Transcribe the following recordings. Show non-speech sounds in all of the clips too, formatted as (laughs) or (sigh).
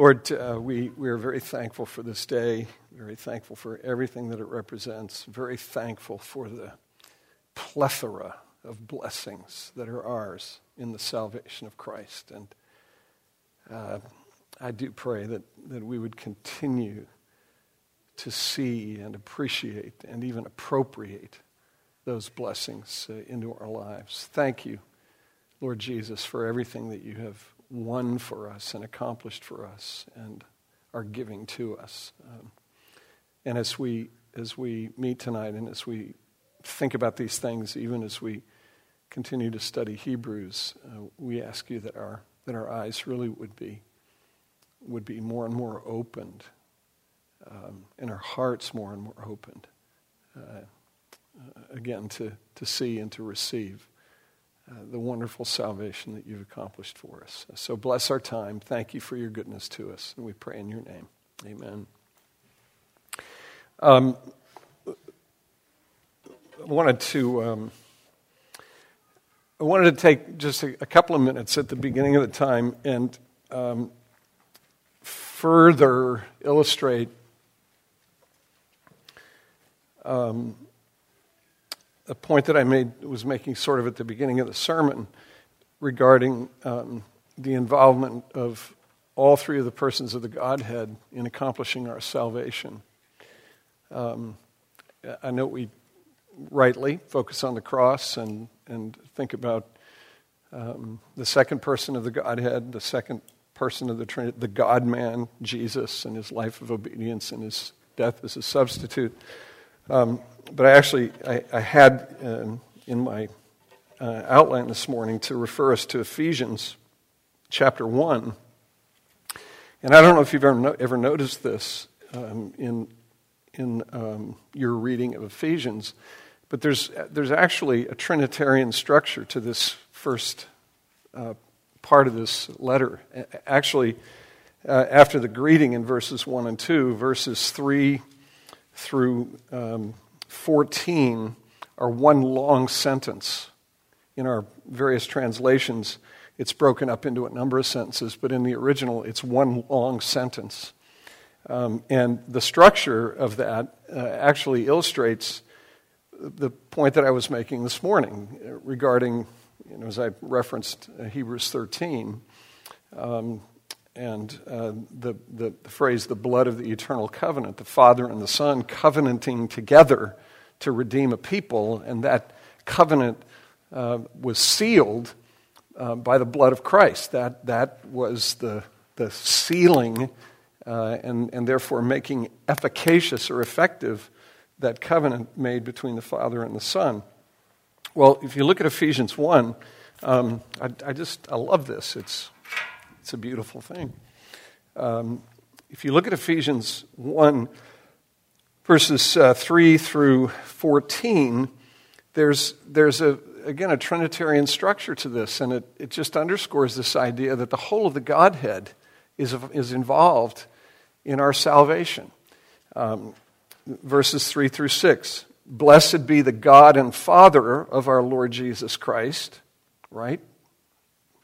Lord, uh, we, we are very thankful for this day, very thankful for everything that it represents, very thankful for the plethora of blessings that are ours in the salvation of Christ. And uh, I do pray that, that we would continue to see and appreciate and even appropriate those blessings uh, into our lives. Thank you, Lord Jesus, for everything that you have won for us and accomplished for us and are giving to us. Um, and as we, as we meet tonight and as we think about these things, even as we continue to study Hebrews, uh, we ask you that our, that our eyes really would be, would be more and more opened um, and our hearts more and more opened, uh, uh, again, to, to see and to receive uh, the wonderful salvation that you've accomplished for us. So bless our time. Thank you for your goodness to us. And we pray in your name. Amen. Um, I wanted to. Um, I wanted to take just a, a, couple of minutes at the beginning of the time and um, further illustrate um, a point that I made was making sort of at the beginning of the sermon regarding um, the involvement of all three of the persons of the Godhead in accomplishing our salvation. Um, I know we rightly focus on the cross and, and think about um, the second person of the Godhead, the second person of the Trinity, the God man, Jesus, and his life of obedience and his death as a substitute. Um, but I actually I, I had um, in my uh, outline this morning to refer us to Ephesians chapter 1. And I don't know if you've ever, no, ever noticed this um, in, in um, your reading of Ephesians, but there's, there's actually a Trinitarian structure to this first uh, part of this letter. Actually, uh, after the greeting in verses 1 and 2, verses 3 through um, 14 are one long sentence. In our various translations, it's broken up into a number of sentences, but in the original, it's one long sentence. Um, and the structure of that uh, actually illustrates the point that I was making this morning regarding, you know, as I referenced uh, Hebrews 13. Um, and uh, the, the, the, phrase, the blood of the eternal covenant, the Father and the Son covenanting together to redeem a people, and that covenant uh, was sealed uh, by the blood of Christ. That, that was the, the sealing uh, and, and therefore making efficacious or effective that covenant made between the Father and the Son. Well, if you look at Ephesians 1, um, I, I just, I love this. It's it's a beautiful thing. Um, if you look at Ephesians 1, verses uh, 3 through 14, there's, there's a, again, a Trinitarian structure to this, and it, it just underscores this idea that the whole of the Godhead is, is involved in our salvation. Um, verses 3 through 6. Blessed be the God and Father of our Lord Jesus Christ, right?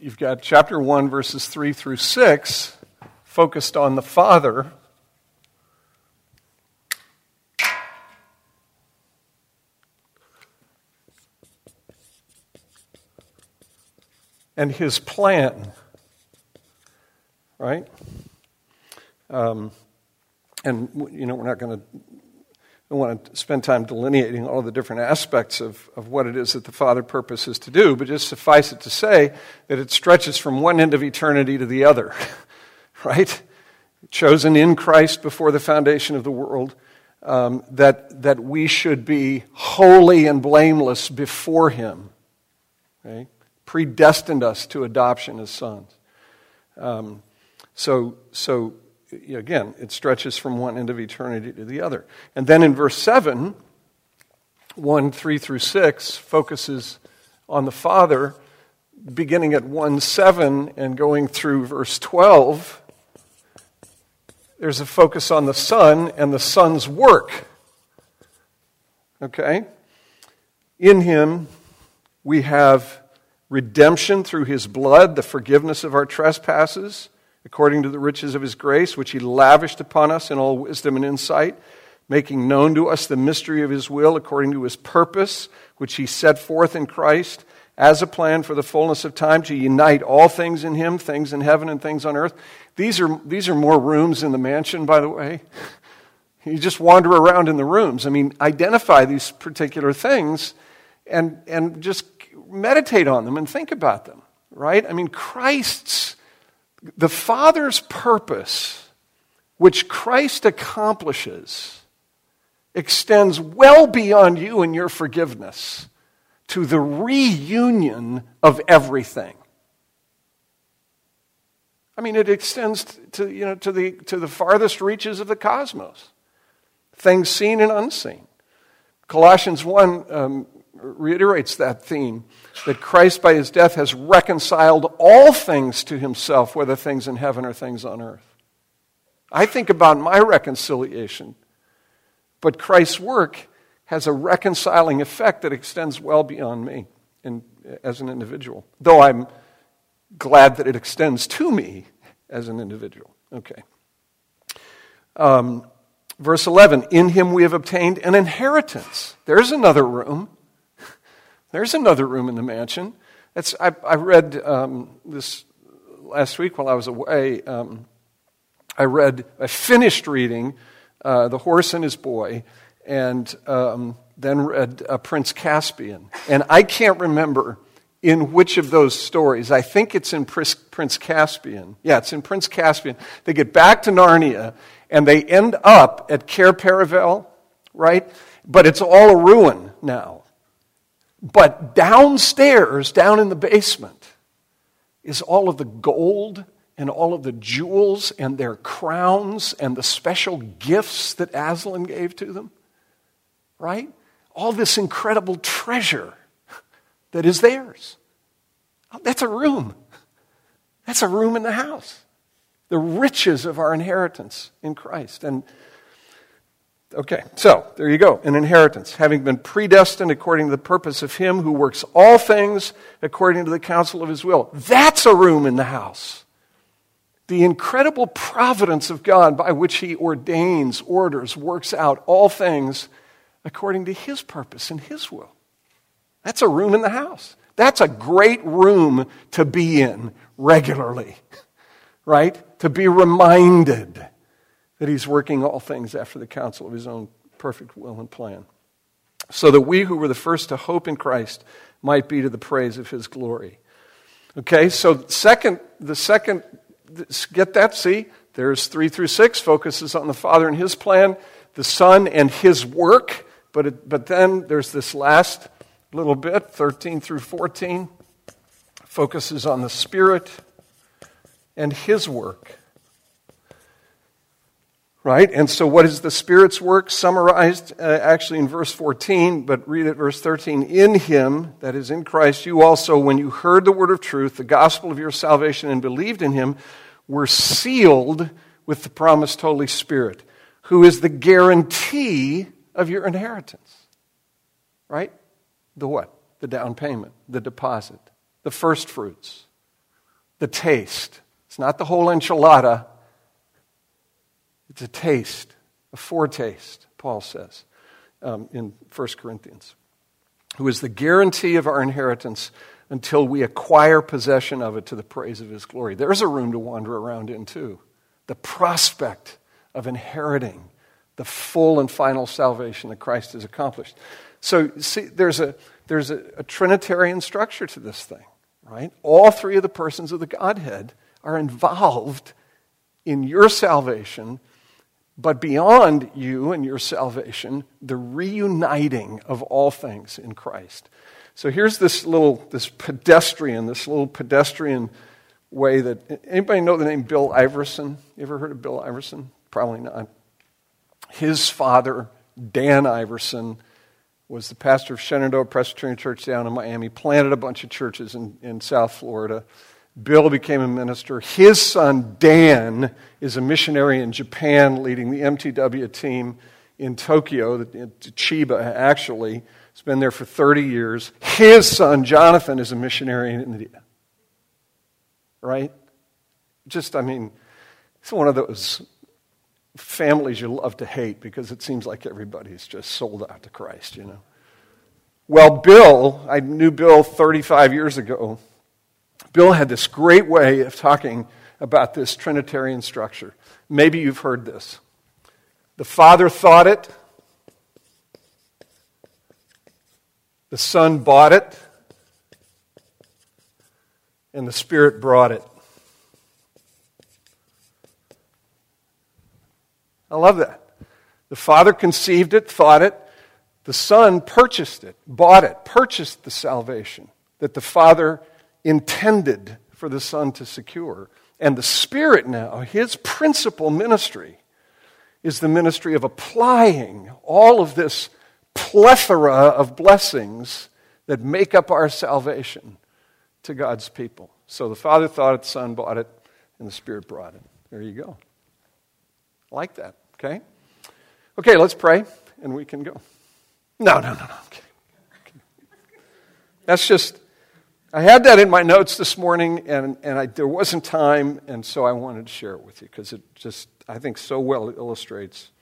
you've got chapter 1, verses 3 through 6, focused on the Father. And his plan, right? Um, and, you know, we're not going to I want to spend time delineating all the different aspects of, of what it is that the Father purposes to do, but just suffice it to say that it stretches from one end of eternity to the other, (laughs) right? Chosen in Christ before the foundation of the world, um, that, that we should be holy and blameless before Him, okay? predestined us to adoption as sons. Um, So, so again, it stretches from one end of eternity to the other. And then in verse 7, 1 3 through 6 focuses on the Father, beginning at 1 7 and going through verse 12. There's a focus on the Son and the Son's work. Okay? In Him, we have redemption through His blood, the forgiveness of our trespasses according to the riches of his grace, which he lavished upon us in all wisdom and insight, making known to us the mystery of his will according to his purpose, which he set forth in Christ as a plan for the fullness of time to unite all things in him, things in heaven and things on earth. These are, these are more rooms in the mansion, by the way. (laughs) You just wander around in the rooms. I mean, identify these particular things and, and just meditate on them and think about them, right? I mean, Christ's the Father's purpose, which Christ accomplishes, extends well beyond you and your forgiveness to the reunion of everything. I mean, it extends to, you know, to, the, to the farthest reaches of the cosmos, things seen and unseen. Colossians 1 um, reiterates that theme that Christ, by his death, has reconciled all things to himself, whether things in heaven or things on earth. I think about my reconciliation, but Christ's work has a reconciling effect that extends well beyond me in, as an individual, though I'm glad that it extends to me as an individual. Okay. Um, verse 11 In him we have obtained an inheritance. There's another room. There's another room in the mansion. I, I read um, this last week while I was away. Um, I read, I finished reading uh, The Horse and His Boy, and um, then read uh, Prince Caspian. And I can't remember in which of those stories. I think it's in Prince Caspian. Yeah, it's in Prince Caspian. They get back to Narnia, and they end up at Cair Paravel, right? But it's all a ruin now. But downstairs, down in the basement, is all of the gold and all of the jewels and their crowns and the special gifts that Aslan gave to them. Right? All this incredible treasure that is theirs. That's a room. That's a room in the house. The riches of our inheritance in Christ. And Okay, so there you go, an inheritance. Having been predestined according to the purpose of Him who works all things according to the counsel of His will. That's a room in the house. The incredible providence of God by which He ordains, orders, works out all things according to His purpose and His will. That's a room in the house. That's a great room to be in regularly, (laughs) right? To be reminded that he's working all things after the counsel of his own perfect will and plan, so that we who were the first to hope in Christ might be to the praise of his glory. Okay, so second, the second, get that, see? There's three through six, focuses on the Father and his plan, the Son and his work, but, it, but then there's this last little bit, 13 through 14, focuses on the Spirit and his work. Right? And so, what is the Spirit's work? Summarized uh, actually in verse 14, but read it verse 13. In Him, that is in Christ, you also, when you heard the word of truth, the gospel of your salvation, and believed in Him, were sealed with the promised Holy Spirit, who is the guarantee of your inheritance. Right? The what? The down payment, the deposit, the first fruits, the taste. It's not the whole enchilada it's a taste, a foretaste, Paul says um, in 1 Corinthians, who is the guarantee of our inheritance until we acquire possession of it to the praise of his glory. There's a room to wander around in, too. The prospect of inheriting the full and final salvation that Christ has accomplished. So, see, there's a, there's a, a Trinitarian structure to this thing, right? All three of the persons of the Godhead are involved in your salvation but beyond you and your salvation, the reuniting of all things in Christ. So here's this little, this pedestrian, this little pedestrian way that anybody know the name Bill Iverson? You ever heard of Bill Iverson? Probably not. His father, Dan Iverson, was the pastor of Shenandoah Presbyterian Church down in Miami, planted a bunch of churches in, in South Florida. Bill became a minister. His son, Dan, is a missionary in Japan leading the MTW team in Tokyo, Chiba, actually. He's been there for 30 years. His son, Jonathan, is a missionary in India. Right? Just, I mean, it's one of those families you love to hate because it seems like everybody's just sold out to Christ, you know. Well, Bill, I knew Bill 35 years ago. Bill had this great way of talking about this Trinitarian structure. Maybe you've heard this. The Father thought it, the Son bought it, and the Spirit brought it. I love that. The Father conceived it, thought it. The Son purchased it, bought it, purchased the salvation that the Father intended for the Son to secure. And the Spirit now, His principal ministry, is the ministry of applying all of this plethora of blessings that make up our salvation to God's people. So the Father thought it, the Son bought it, and the Spirit brought it. There you go. I like that, okay? Okay, let's pray, and we can go. No, no, no, no. Okay. That's just, I had that in my notes this morning, and, and I, there wasn't time, and so I wanted to share it with you because it just, I think, so well illustrates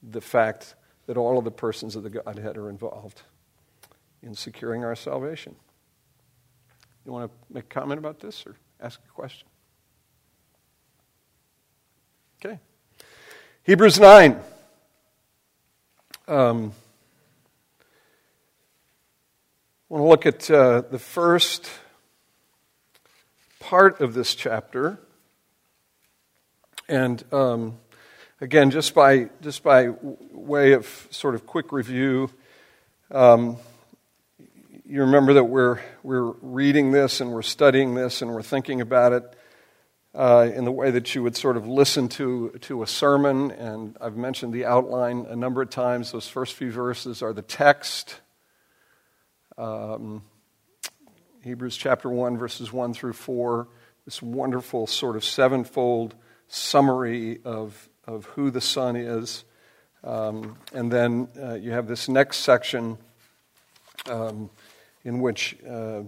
the fact that all of the persons of the Godhead are involved in securing our salvation. You want to make a comment about this or ask a question? Okay. Hebrews 9. Um, I want to look at uh, the first part of this chapter. And um, again, just by, just by way of sort of quick review, um, you remember that we're, we're reading this and we're studying this and we're thinking about it uh, in the way that you would sort of listen to, to a sermon. And I've mentioned the outline a number of times. Those first few verses are the text. Um, Hebrews chapter 1, verses 1 through 4, this wonderful sort of sevenfold summary of, of who the Son is. Um, and then uh, you have this next section um, in which uh,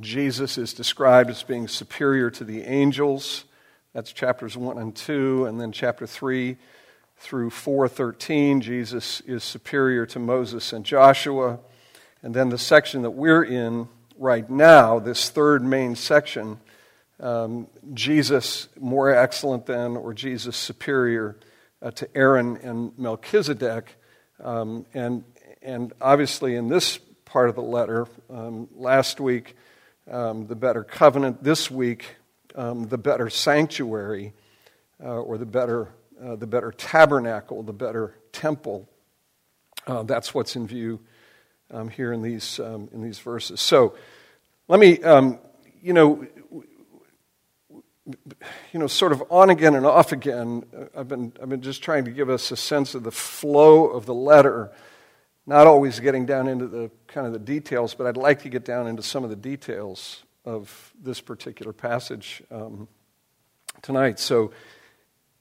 Jesus is described as being superior to the angels. That's chapters 1 and 2. And then chapter 3 through 413, Jesus is superior to Moses and Joshua. And then the section that we're in right now, this third main section, um, Jesus more excellent than, or Jesus superior uh, to Aaron and Melchizedek. Um, and, and obviously, in this part of the letter, um, last week, um, the better covenant, this week, um, the better sanctuary, uh, or the better, uh, the better tabernacle, the better temple. Uh, that's what's in view um, here in these, um, in these verses. So let me, um, you know, you know, sort of on again and off again. Uh, I've been, I've been just trying to give us a sense of the flow of the letter, not always getting down into the kind of the details, but I'd like to get down into some of the details of this particular passage um, tonight. So,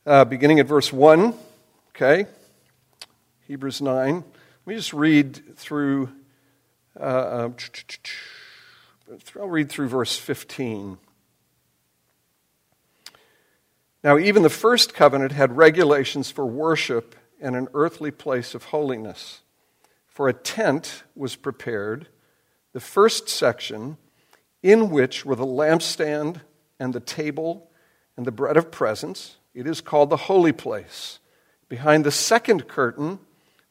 uh, beginning at verse 1, okay, Hebrews 9. Let me just read through, uh, um, I'll read through verse 15. Now, even the first covenant had regulations for worship and an earthly place of holiness. For a tent was prepared, the first section, in which were the lampstand and the table and the bread of presence. It is called the holy place. Behind the second curtain,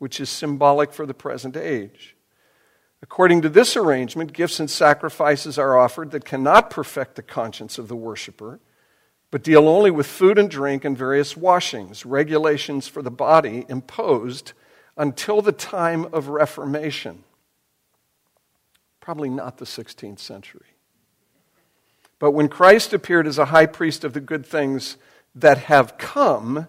which is symbolic for the present age. According to this arrangement, gifts and sacrifices are offered that cannot perfect the conscience of the worshiper, but deal only with food and drink and various washings, regulations for the body imposed until the time of Reformation. Probably not the 16th century. But when Christ appeared as a high priest of the good things that have come,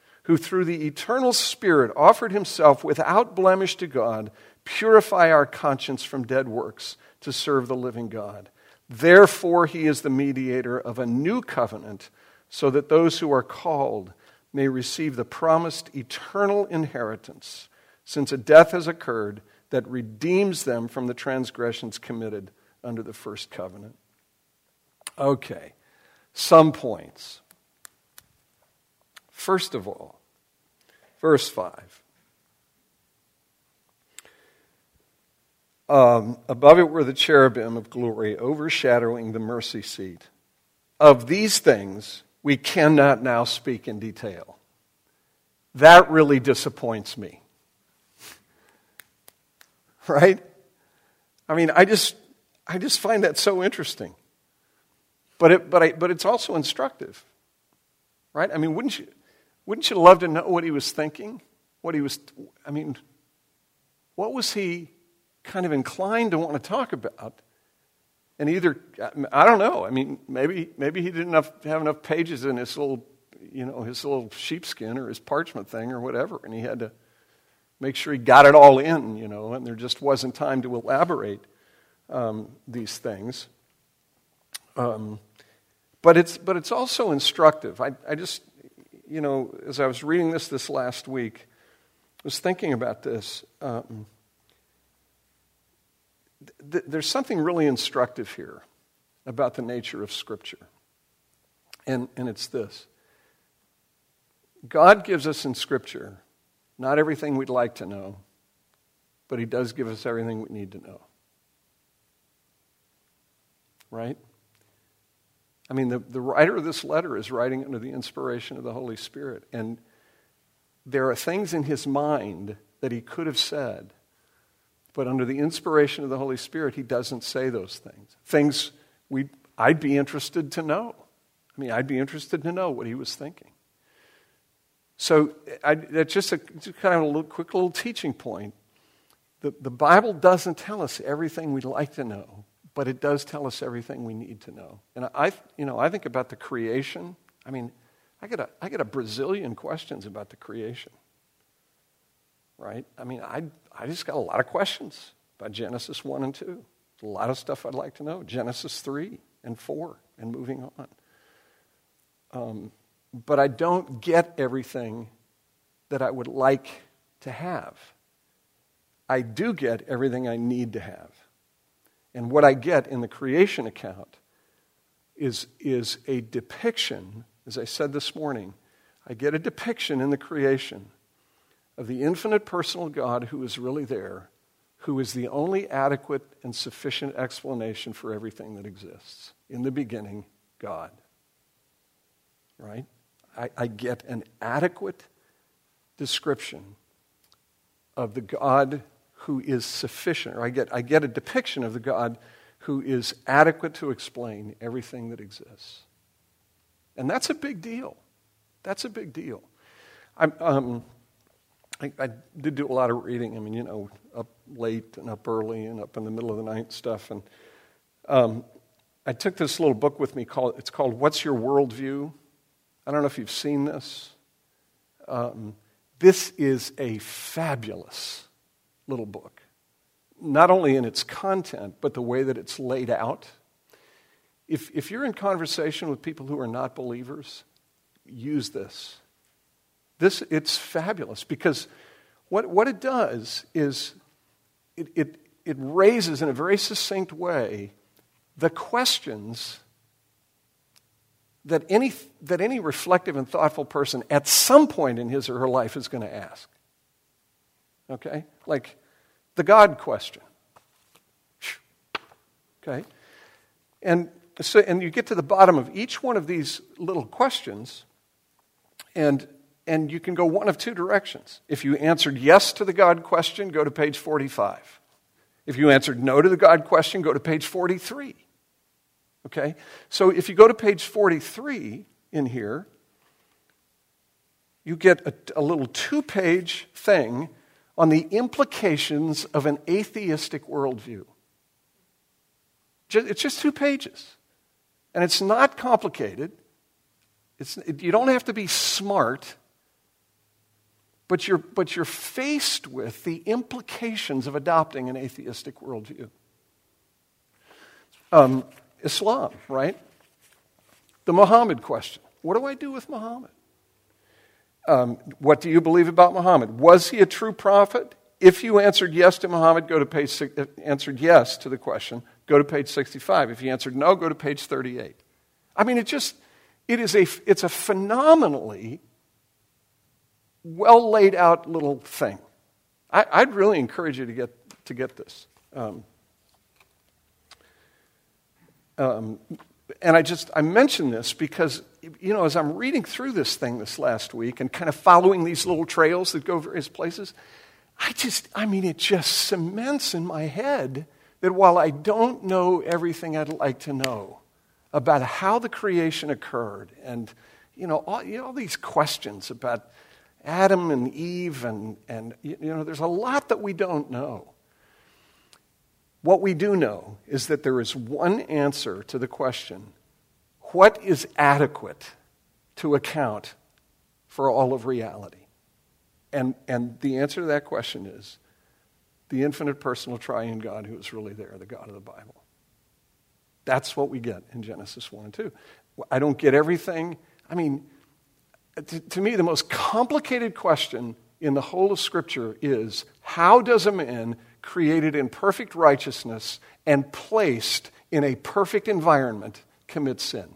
who through the eternal Spirit offered himself without blemish to God, purify our conscience from dead works to serve the living God? Therefore, he is the mediator of a new covenant, so that those who are called may receive the promised eternal inheritance, since a death has occurred that redeems them from the transgressions committed under the first covenant. Okay, some points. First of all, verse 5. Um, above it were the cherubim of glory overshadowing the mercy seat. Of these things, we cannot now speak in detail. That really disappoints me (laughs) right? I mean, I just, I just find that so interesting. But, it, but, I, but it's also instructive, right? I mean, wouldn't you, wouldn't you love to know what he was thinking? What he was, I mean, what was he kind of inclined to want to talk about? And either, I don't know, I mean, maybe, maybe he didn't have enough pages in his little, you know, his little sheepskin or his parchment thing or whatever, and he had to make sure he got it all in, you know, and there just wasn't time to elaborate um, these things. Um, but, it's, but it's also instructive. I, I just, you know, as I was reading this this last week, I was thinking about this. Um, th- there's something really instructive here about the nature of Scripture. And, and it's this God gives us in Scripture not everything we'd like to know, but He does give us everything we need to know. Right? I mean, the, the writer of this letter is writing under the inspiration of the Holy Spirit. And there are things in his mind that he could have said, but under the inspiration of the Holy Spirit, he doesn't say those things. Things we I'd be interested to know. I mean, I'd be interested to know what he was thinking. So I, that's just a just kind of a little, quick little teaching point. The, the Bible doesn't tell us everything we'd like to know, but it does tell us everything we need to know. And I, you know, I think about the creation. I mean, I get a, I get a Brazilian questions about the creation. Right? I mean, I, I just got a lot of questions about Genesis 1 and 2. a lot of stuff I'd like to know. Genesis 3 and 4 and moving on. Um, but I don't get everything that I would like to have. I do get everything I need to have. And what I get in the creation account is, is a depiction, as I said this morning, I get a depiction in the creation of the infinite personal God who is really there, who is the only adequate and sufficient explanation for everything that exists. In the beginning, God. Right? I, I get an adequate description of the God who is sufficient, or I get, I get a depiction of the God who is adequate to explain everything that exists. And that's a big deal. That's a big deal. Um, I, I, did do a lot of reading. I mean, you know, up late and up early and up in the middle of the night stuff. And um, I took this little book with me called, it's called What's Your Worldview? I don't know if you've seen this. Um, this is a fabulous little book, not only in its content, but the way that it's laid out. If, if you're in conversation with people who are not believers, use this. This, it's fabulous because what, what it does is it, it, it raises in a very succinct way the questions that any, that any reflective and thoughtful person at some point in his or her life is going to ask. Okay? Like the God question. Okay? And, so, and you get to the bottom of each one of these little questions, and, and you can go one of two directions. If you answered yes to the God question, go to page 45. If you answered no to the God question, go to page 43. Okay? So if you go to page 43 in here, you get a, a little two page thing on the implications of an atheistic worldview. It's just two pages. And it's not complicated. It's, you don't have to be smart, but you're, but you're faced with the implications of adopting an atheistic worldview. Um, Islam, right? The Muhammad question. What do I do with Muhammad? Um, what do you believe about Muhammad? Was he a true prophet? If you answered yes to Muhammad, go to page answered yes to the question, go to page 65. If you answered no, go to page 38. I mean, it just it is a it's a phenomenally well laid out little thing. I, would really encourage you to get to get this. Um, um, and I just I mention this because you know as I'm reading through this thing this last week and kind of following these little trails that go various places, I just I mean it just cements in my head that while I don't know everything I'd like to know about how the creation occurred and you know all, you know, all these questions about Adam and Eve and and you know there's a lot that we don't know. What we do know is that there is one answer to the question what is adequate to account for all of reality? And, and the answer to that question is the infinite personal triune God who is really there, the God of the Bible. That's what we get in Genesis 1 and 2. I don't get everything. I mean, to, to me, the most complicated question in the whole of Scripture is how does a man created in perfect righteousness and placed in a perfect environment commit sin?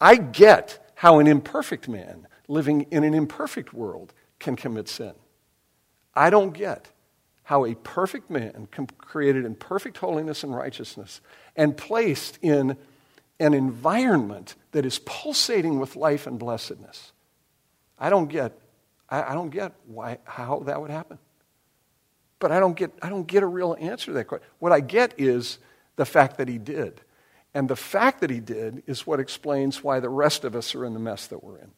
I get how an imperfect man living in an imperfect world can commit sin. I don't get how a perfect man created in perfect holiness and righteousness and placed in an environment that is pulsating with life and blessedness. I don't get, I, don't get why, how that would happen. But I don't get, I don't get a real answer to that question. What I get is the fact that he did. And the fact that he did is what explains why the rest of us are in the mess that we're in.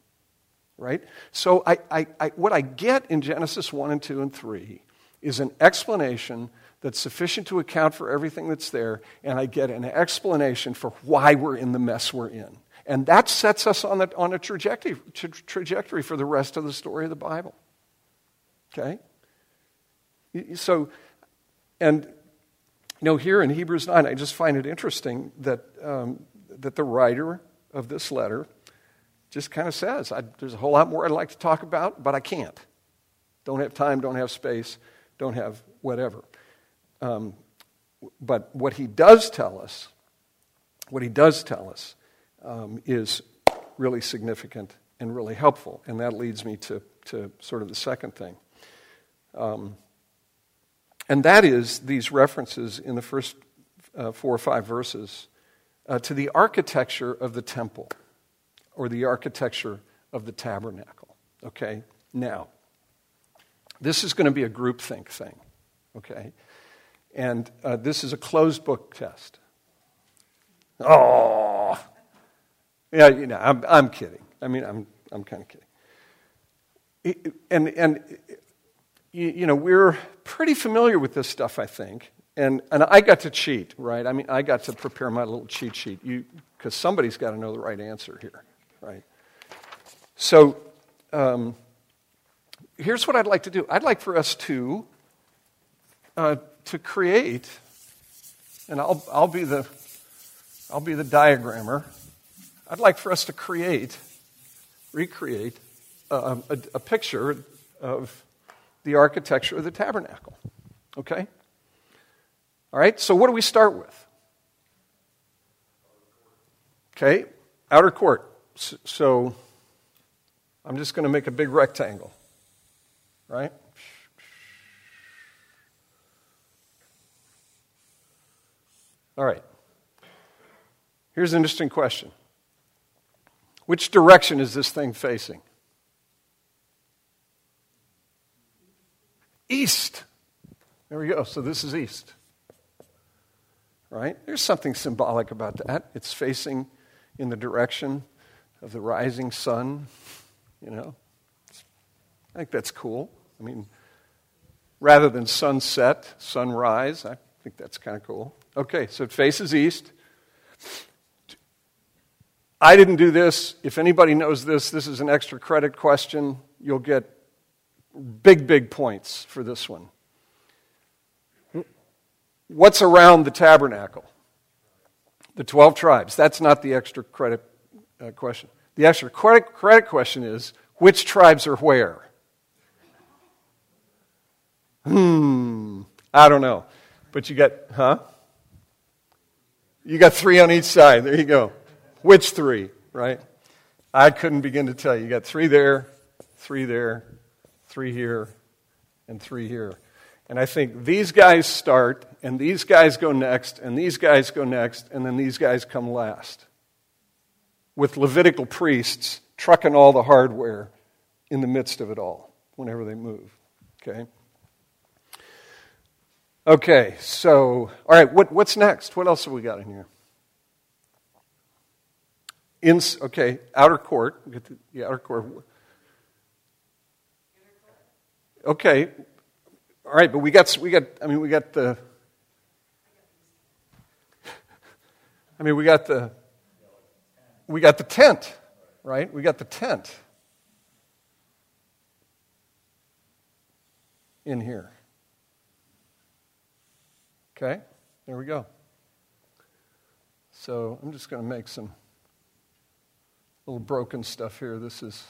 Right? So I, I, I, what I get in Genesis 1 and 2 and 3 is an explanation that's sufficient to account for everything that's there, and I get an explanation for why we're in the mess we're in. And that sets us on a, on a trajectory, tra- trajectory for the rest of the story of the Bible. Okay? So, and, you know, here in Hebrews 9, I just find it interesting that, um, that the writer of this letter just kind of says, there's a whole lot more I'd like to talk about, but I can't. Don't have time, don't have space, don't have whatever. Um, but what he does tell us, what he does tell us, um, is really significant and really helpful. And that leads me to, to sort of the second thing. Um, and that is these references in the first uh, four or five verses uh, to the architecture of the temple or the architecture of the tabernacle. Okay? Now, this is going to be a groupthink thing. Okay? And uh, this is a closed book test. Oh! Yeah, you know, I'm, I'm kidding. I mean, I'm, I'm kind of kidding. And, and you, you know, we're pretty familiar with this stuff, I think. And, and I got to cheat, right? I mean, I got to prepare my little cheat sheet because somebody's got to know the right answer here, right? So um, here's what I'd like to do I'd like for us to, uh, to create, and I'll, I'll, be the, I'll be the diagrammer. I'd like for us to create, recreate a, a, a picture of the architecture of the tabernacle. Okay? All right, so what do we start with? Okay, outer court. So I'm just going to make a big rectangle, right? All right. Here's an interesting question Which direction is this thing facing? East. There we go. So this is east. Right? There's something symbolic about that. It's facing in the direction of the rising sun. You know, I think that's cool. I mean, rather than sunset, sunrise, I think that's kind of cool. Okay, so it faces east. I didn't do this. If anybody knows this, this is an extra credit question. You'll get big, big points for this one. What's around the tabernacle? The 12 tribes. That's not the extra credit uh, question. The extra credit, credit question is which tribes are where? Hmm, I don't know. But you got, huh? You got three on each side. There you go. Which three, right? I couldn't begin to tell you. You got three there, three there, three here, and three here. And I think these guys start, and these guys go next, and these guys go next, and then these guys come last with Levitical priests trucking all the hardware in the midst of it all whenever they move. Okay? Okay, so, all right, what, what's next? What else have we got in here? In, okay, outer court. Get the, the outer court. Okay, all right, but we got, we got, I mean, we got the, I mean, we got the, we got the tent, right? We got the tent in here. Okay, there we go. So I'm just going to make some little broken stuff here. This is,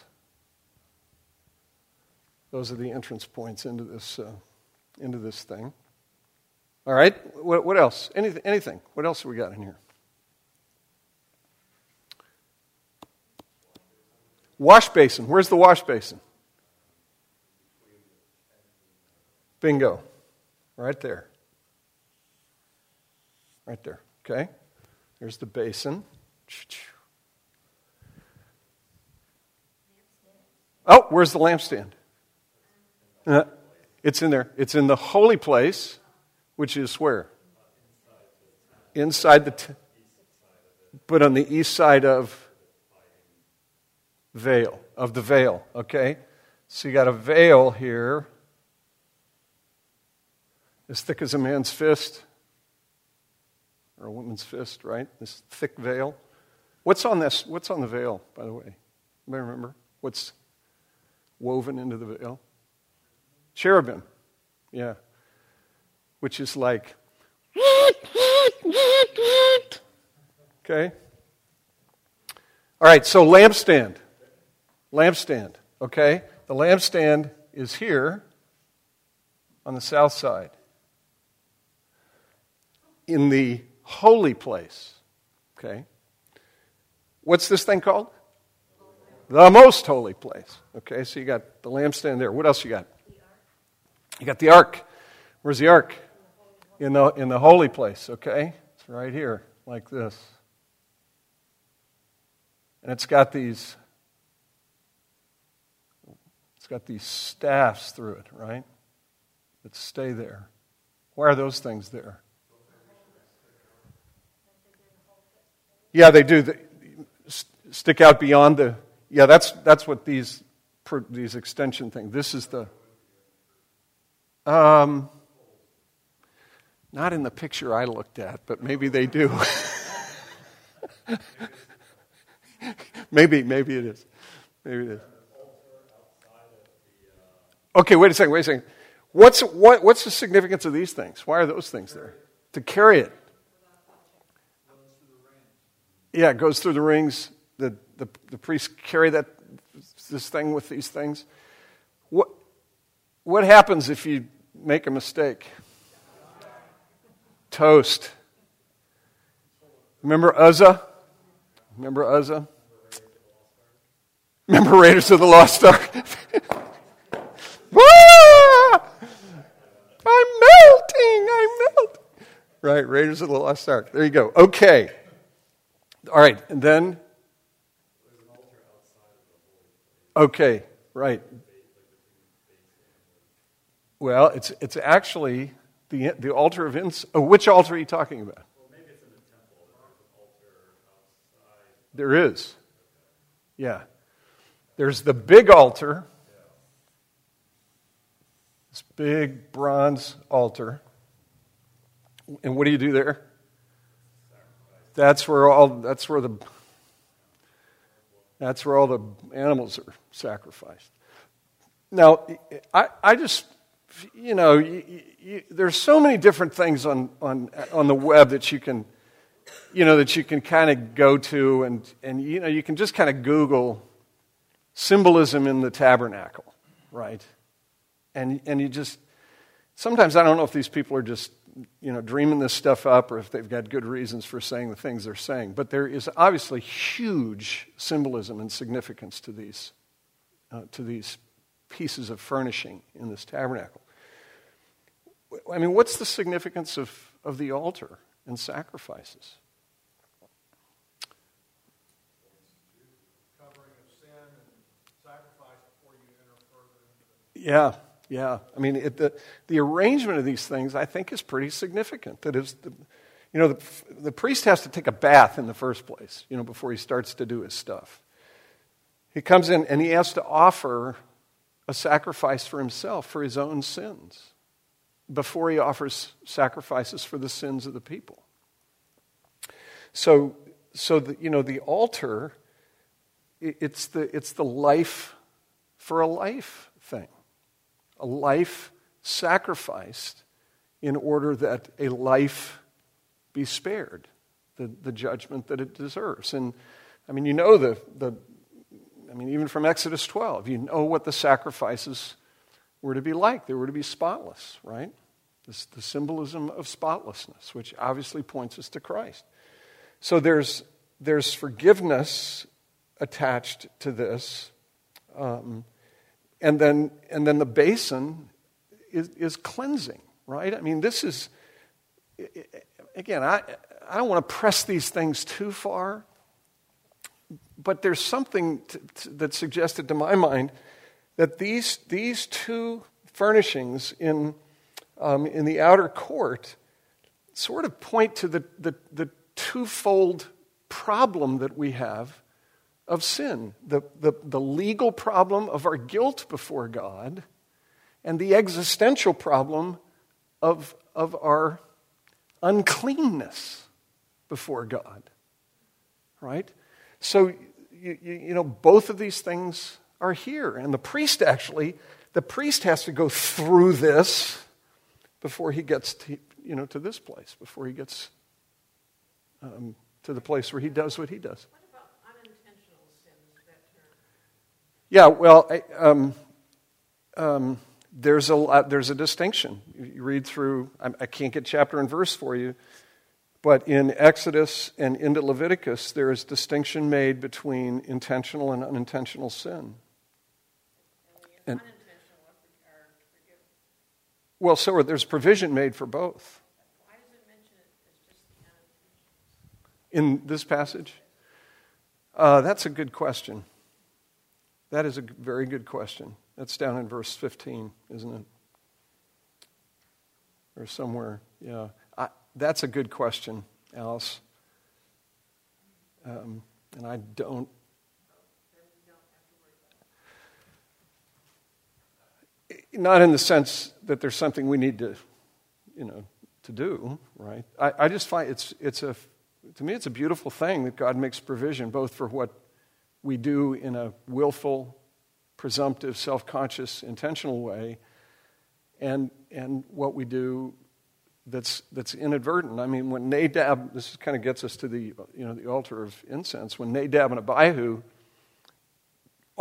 those are the entrance points into this, uh, into this thing. All right, what, what else? Anything, anything? What else have we got in here? Wash basin. Where's the wash basin? Bingo. Right there. Right there. Okay? There's the basin. Oh, where's the lampstand? Uh, it's in there. It's in the holy place, which is where? Inside the, t- but on the east side of veil, of the veil, okay? So you got a veil here, as thick as a man's fist, or a woman's fist, right? This thick veil. What's on this? What's on the veil, by the way? Anybody remember? What's woven into the veil? Cherubim. Yeah. Which is like, okay? All right, so lampstand. Lampstand, okay? The lampstand is here on the south side in the holy place, okay? What's this thing called? The most holy place. Okay, so you got the lampstand there. What else you got? You got the ark. Where's the ark? In the, in the holy place, okay? It's right here, like this. And it's got these it's got these staffs through it, right? That stay there. Why are those things there? Yeah, they do. They stick out beyond the Yeah, that's, that's what these, these extension things, this is the. Um, not in the picture I looked at, but maybe they do. (laughs) maybe, maybe it is. Maybe it is. Okay, wait a second, wait a second. What's, what, what's the significance of these things? Why are those things there? To carry it. Yeah, it goes through the rings. The, the, the priests carry that, this thing with these things. What, what happens if you make a mistake? Toast. Remember Uzzah? Remember Uzzah? Remember Raiders of the Lost Ark? (laughs) I'm melting, I'm melting. Right, Raiders of the Lost Ark. There you go. Okay. All right, and then. Okay, right. Well, it's, it's actually the, the altar of incense. Oh, which altar are you talking about? There is. Yeah. There's the big altar, this big bronze altar. And what do you do there? That's where all that's where the that's where all the animals are sacrificed. Now, I, I just you know, you, you, there's so many different things on, on, on the web that you can, you know, that you can kind of go to, and, and, you know, you can just kind of Google symbolism in the tabernacle, right? And, and you just, sometimes I don't know if these people are just, you know, dreaming this stuff up or if they've got good reasons for saying the things they're saying. But there is obviously huge symbolism and significance to these, uh, to these pieces of furnishing in this tabernacle. I mean, what's the significance of, of the altar and sacrifices? Yeah, yeah. I mean, it, the, the arrangement of these things, I think, is pretty significant. That is, the, you know, the, the priest has to take a bath in the first place, you know, before he starts to do his stuff. He comes in and he has to offer a sacrifice for himself, for his own sins, before he offers sacrifices for the sins of the people. So, so the, you know, the altar, it's the, it's the life for a life thing, a life sacrificed in order that a life be spared the, the judgment that it deserves. And I mean, you know the, the, I mean, even from Exodus 12, you know what the sacrifices were to be like. They were to be spotless, right? This, the symbolism of spotlessness, which obviously points us to Christ. So there's, there's forgiveness attached to this. Um, and, then, and then the basin is, is cleansing, right? I mean, this is, again, I, I don't want to press these things too far but there's something to, that suggested to my mind that these, these two furnishings in, um, in the outer court sort of point to the, the, the twofold problem that we have of sin the, the, the legal problem of our guilt before God, and the existential problem of, of our uncleanness before God. Right? So you, you, you know, both of these things are here. And the priest actually, the priest has to go through this before he gets to, you know, to this place, before he gets um, to the place where he does what he does. What about unintentional sins? Yeah, well, I, um, um, there's, a, there's a distinction. You read through, I, I can't get chapter and verse for you, but in Exodus and into Leviticus, there is distinction made between intentional and unintentional sin. And, well, so there's provision made for both. Why does it mention it as just the In this passage? Uh, that's a good question. That is a very good question. That's down in verse 15, isn't it? Or somewhere, yeah. That's a good question, Alice. Um, and I don't. Not in the sense that there's something we need to, you know, to do, right? I, I just find it's, it's a, to me, it's a beautiful thing that God makes provision both for what we do in a willful, presumptive, self conscious, intentional way, and, and what we do that's, that's inadvertent. I mean, when Nadab, this kind of gets us to the, you know, the altar of incense, when Nadab and Abihu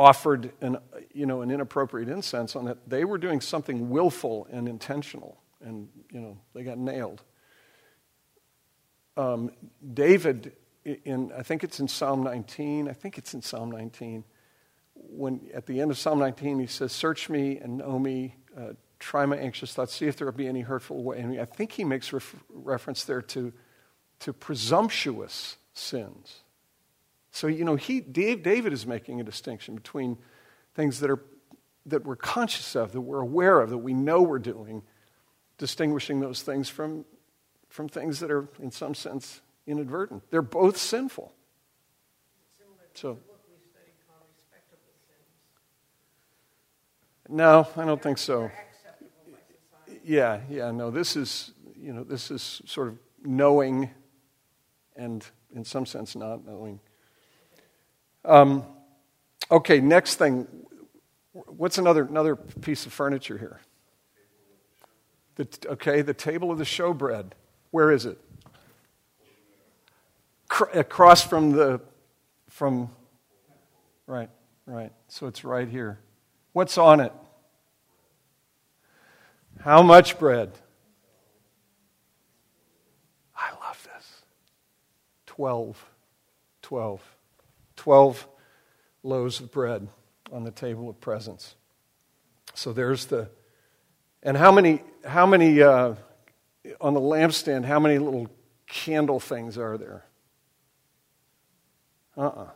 offered an, you know, an inappropriate incense on it, they were doing something willful and intentional, and you know, they got nailed. Um, David, in I think it's in Psalm 19. I think it's in Psalm 19. When at the end of Psalm 19, he says, "Search me and know me." Uh, try my anxious thoughts, see if there be any hurtful way. And I think he makes ref- reference there to, to presumptuous sins. So, you know, he, David is making a distinction between things that, are, that we're conscious of, that we're aware of, that we know we're doing, distinguishing those things from, from things that are, in some sense, inadvertent. They're both sinful. So, no, I don't think so. Yeah, yeah, no, this is, you know, this is sort of knowing and, in some sense, not knowing. Um, okay, next thing. What's another, another piece of furniture here? The, okay, the table of the showbread. Where is it? across from the, from, right, right. So it's right here. What's on it? How much bread? I love this. Twelve. Twelve. 12 loaves of bread on the table of presence. So there's the. And how many, how many, uh, on the lampstand, how many little candle things are there? Uh uh-uh. uh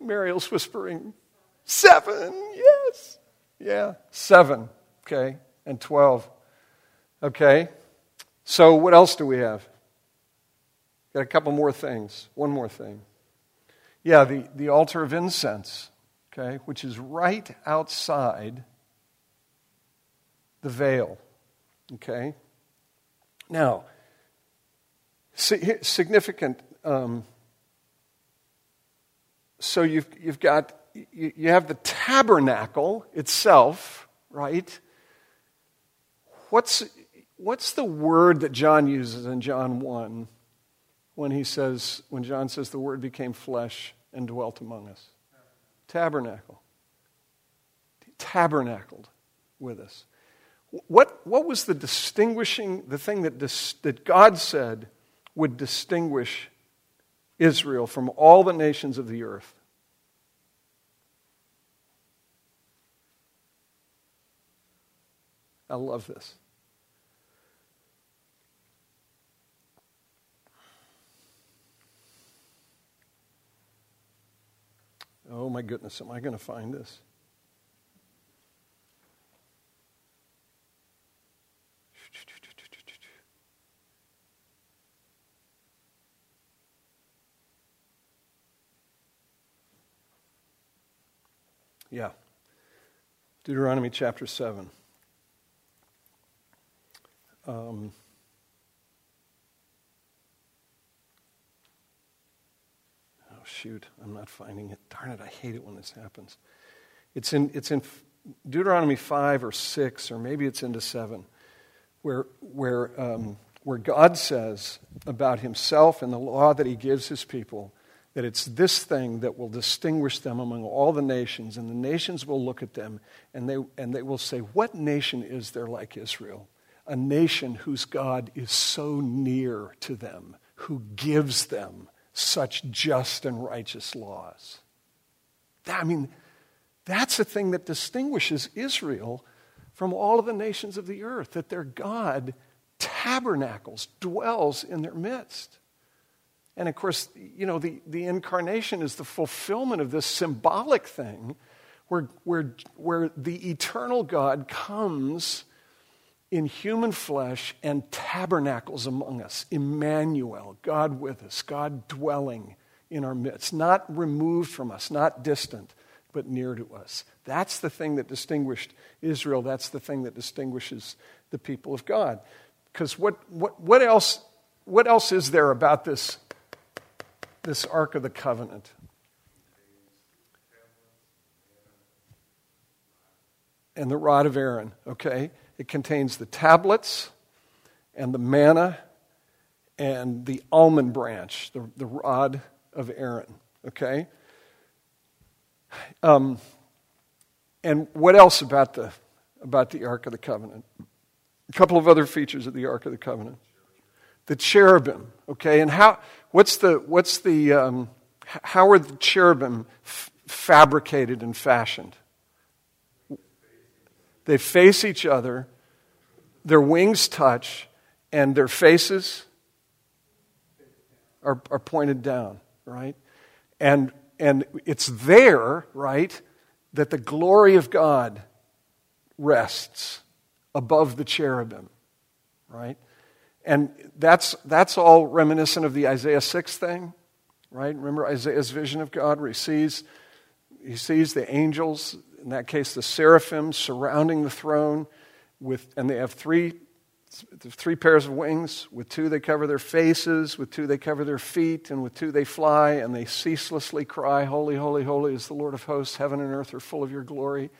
Mariel's whispering, seven, yes. Yeah, seven, okay, and 12. Okay, so what else do we have? Got a couple more things. One more thing. Yeah, the, the altar of incense, okay, which is right outside the veil. Okay? Now, significant. Um, so you've, you've got, you, you have the tabernacle itself, right? What's, what's the word that John uses in John 1? When he says, when John says, the Word became flesh and dwelt among us. Tabernacle. Tabernacled with us. What, what was the distinguishing, the thing that, dis, that God said would distinguish Israel from all the nations of the earth? I love this. My goodness, am I going to find this? Yeah. Deuteronomy chapter 7. Um, shoot, I'm not finding it. Darn it, I hate it when this happens. It's in, it's in Deuteronomy 5 or 6, or maybe it's into 7, where, where, um, where God says about himself and the law that he gives his people that it's this thing that will distinguish them among all the nations, and the nations will look at them and they, and they will say, What nation is there like Israel? A nation whose God is so near to them, who gives them such just and righteous laws. I mean, that's the thing that distinguishes Israel from all of the nations of the earth, that their God tabernacles, dwells in their midst. And of course, you know, the, the incarnation is the fulfillment of this symbolic thing where, where, where the eternal God comes in human flesh and tabernacles among us. Emmanuel, God with us, God dwelling in our midst, not removed from us, not distant, but near to us. That's the thing that distinguished Israel. That's the thing that distinguishes the people of God. Because what, what, what, else, what else is there about this, this Ark of the Covenant? And the rod of Aaron, okay? It contains the tablets and the manna and the almond branch, the, the rod of Aaron, okay? Um, and what else about the, about the Ark of the Covenant? A couple of other features of the Ark of the Covenant. The cherubim, okay? And how, what's the, what's the, um, how are the cherubim f- fabricated and fashioned? They face each other, their wings touch, and their faces are, are pointed down, right? And, and it's there, right, that the glory of God rests above the cherubim, right? And that's, that's all reminiscent of the Isaiah 6 thing, right? Remember Isaiah's vision of God where he sees, he sees the angels, in that case the seraphim, surrounding the throne, with, and they have three three pairs of wings. With two, they cover their faces. With two, they cover their feet. And with two, they fly. And they ceaselessly cry, Holy, holy, holy is the Lord of hosts. Heaven and earth are full of your glory.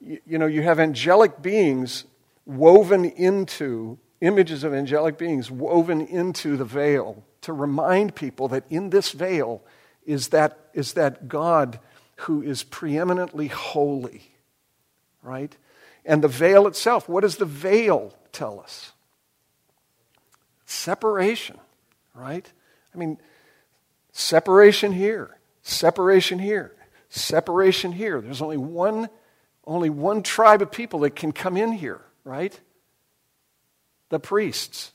You, you know, you have angelic beings woven into, images of angelic beings woven into the veil to remind people that in this veil is that, is that God who is preeminently holy, right? And the veil itself, what does the veil tell us? Separation, right? I mean, separation here, separation here, separation here. There's only one, only one tribe of people that can come in here, right? The priests.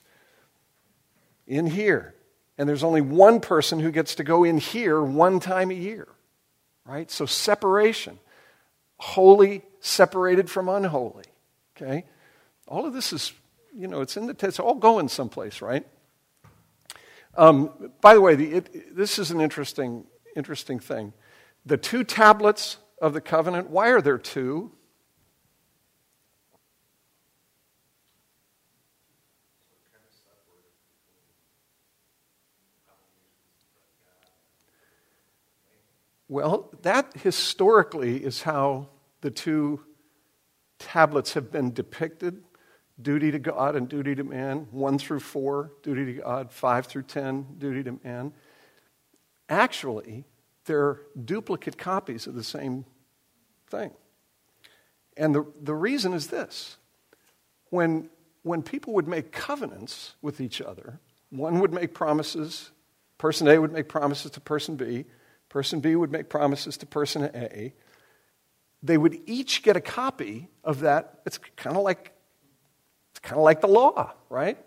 In here. And there's only one person who gets to go in here one time a year, right? So separation. Holy separated from unholy. Okay? All of this is, you know, it's in the, text, all going someplace, right? Um, by the way, the, it, this is an interesting, interesting thing. The two tablets of the covenant, why are there two? Well, that historically is how the two tablets have been depicted duty to God and duty to man, 1 through 4, duty to God, 5 through 10, duty to man. Actually, they're duplicate copies of the same thing. And the, the reason is this when, when people would make covenants with each other, one would make promises, person A would make promises to person B, person B would make promises to person A, they would each get a copy of that. It's kind of like it's kind of like the law, right?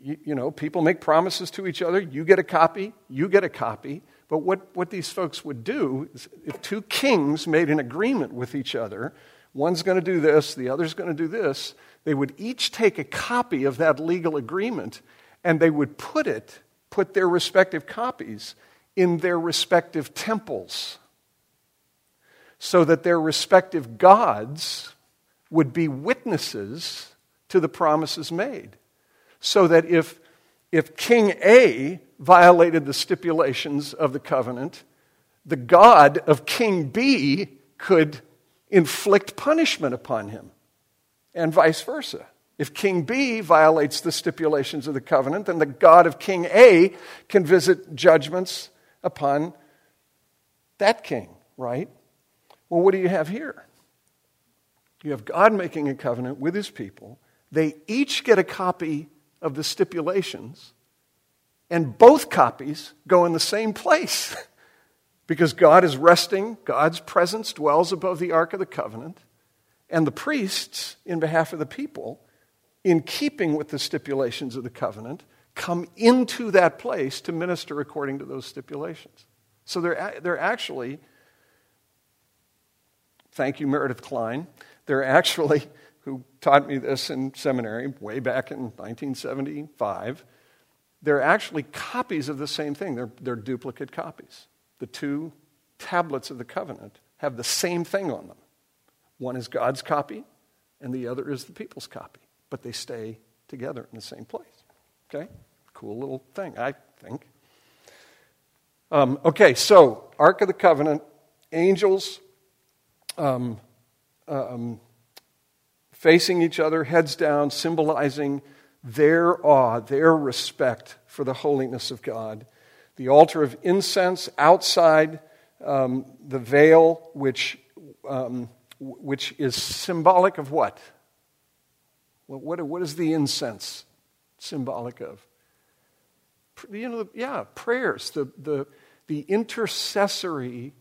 You, you, know, people make promises to each other. You get a copy, you get a copy. But what, what these folks would do is if two kings made an agreement with each other, one's going to do this, the other's going to do this, they would each take a copy of that legal agreement and they would put it, put their respective copies in their respective temples so that their respective gods would be witnesses to the promises made. So that if, if King A violated the stipulations of the covenant, the God of King B could inflict punishment upon him, and vice versa. If King B violates the stipulations of the covenant, then the God of King A can visit judgments upon that king, right? Well, what do you have here? You have God making a covenant with his people. They each get a copy of the stipulations, and both copies go in the same place (laughs) because God is resting, God's presence dwells above the Ark of the Covenant, and the priests, in behalf of the people, in keeping with the stipulations of the covenant, come into that place to minister according to those stipulations. So they're, they're actually Thank you, Meredith Kline, They're actually, (laughs) who taught me this in seminary way back in 1975, they're actually copies of the same thing. They're, they're duplicate copies. The two tablets of the covenant have the same thing on them. One is God's copy, and the other is the people's copy, but they stay together in the same place. Okay? Cool little thing, I think. Um, okay, so Ark of the Covenant, angels um, um, facing each other, heads down, symbolizing their awe, their respect for the holiness of God. The altar of incense outside um, the veil, which, um, which is symbolic of what? what? What is the incense symbolic of? You know, yeah, prayers, the, the, the intercessory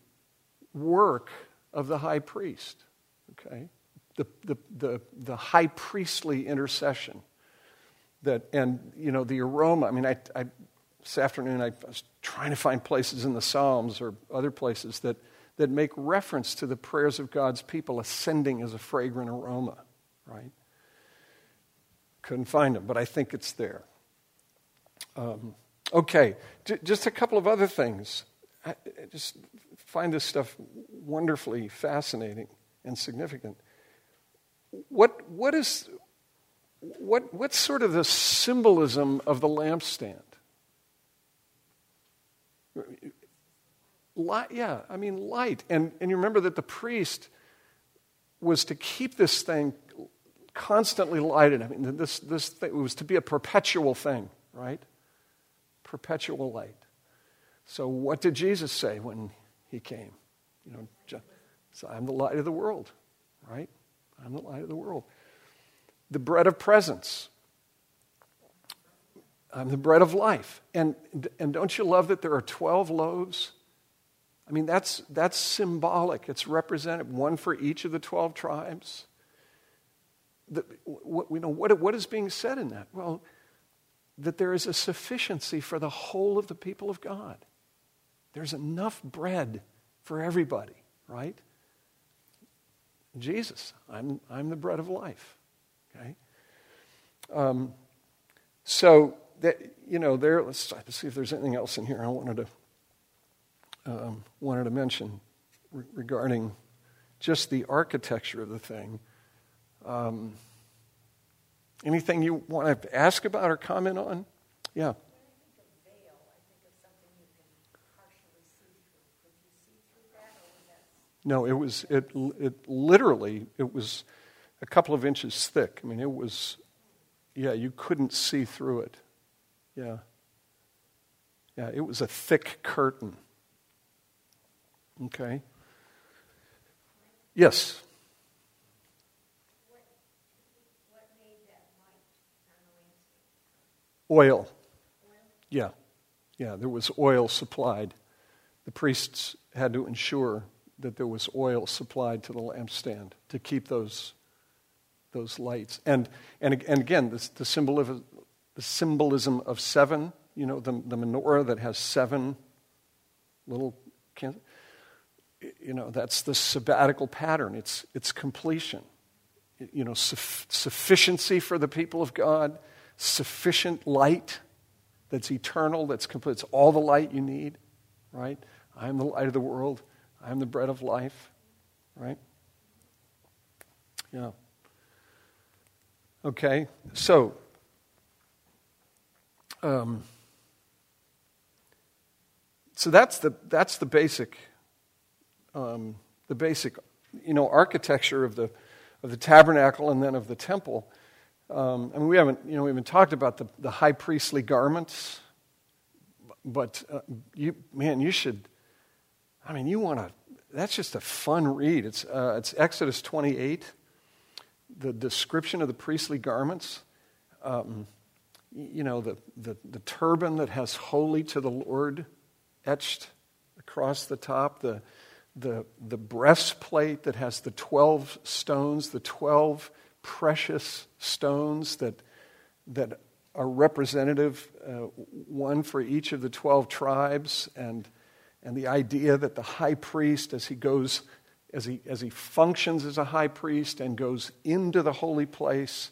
work of the high priest, okay? The, the, the, the high priestly intercession. That, and, you know, the aroma. I mean, I, I, this afternoon I was trying to find places in the Psalms or other places that, that make reference to the prayers of God's people ascending as a fragrant aroma, right? Couldn't find them, but I think it's there. Um, okay, J- just a couple of other things. I, just find this stuff wonderfully fascinating and significant. What, what is, what, what's sort of the symbolism of the lampstand? Light, yeah, I mean, light. And, and you remember that the priest was to keep this thing constantly lighted. I mean, this, this thing was to be a perpetual thing, right? Perpetual light. So, what did Jesus say when he came? You know, so I'm the light of the world, right? I'm the light of the world. The bread of presence. I'm the bread of life. And, and don't you love that there are 12 loaves? I mean, that's, that's symbolic. It's represented, one for each of the 12 tribes. The, what, you know, what, what is being said in that? Well, that there is a sufficiency for the whole of the people of God. There's enough bread for everybody, right? Jesus, I'm, I'm the bread of life. Okay? Um, so, that, you know, there, let's, see if there's anything else in here I wanted to, um, wanted to mention re- regarding just the architecture of the thing. Um, anything you want to ask about or comment on? Yeah. No, it was it it literally it was a couple of inches thick. I mean, it was yeah, you couldn't see through it. Yeah. Yeah, it was a thick curtain. Okay. Yes. Oil. Yeah. Yeah, there was oil supplied. The priests had to ensure that there was oil supplied to the lampstand to keep those, those lights. And, and, and again, this, the, symbolism, the symbolism of seven, you know, the, the menorah that has seven little, you know, that's the sabbatical pattern. It's, it's completion. You know, su- sufficiency for the people of God, sufficient light that's eternal, that's complete. It's all the light you need, right? I am the light of the world. I'm the bread of life, right? Yeah. Okay, so um, so that's the that's the basic um, the basic you know architecture of the of the tabernacle and then of the temple. Um, I mean, we haven't you know we haven't talked about the, the high priestly garments, but uh, you man, you should I mean, you want to, that's just a fun read. It's, uh, it's Exodus 28, the description of the priestly garments. Um, you know, the, the, the turban that has holy to the Lord etched across the top, the, the, the breastplate that has the 12 stones, the 12 precious stones that, that are representative, uh, one for each of the 12 tribes, and and the idea that the high priest, as he goes, as he, as he functions as a high priest and goes into the holy place,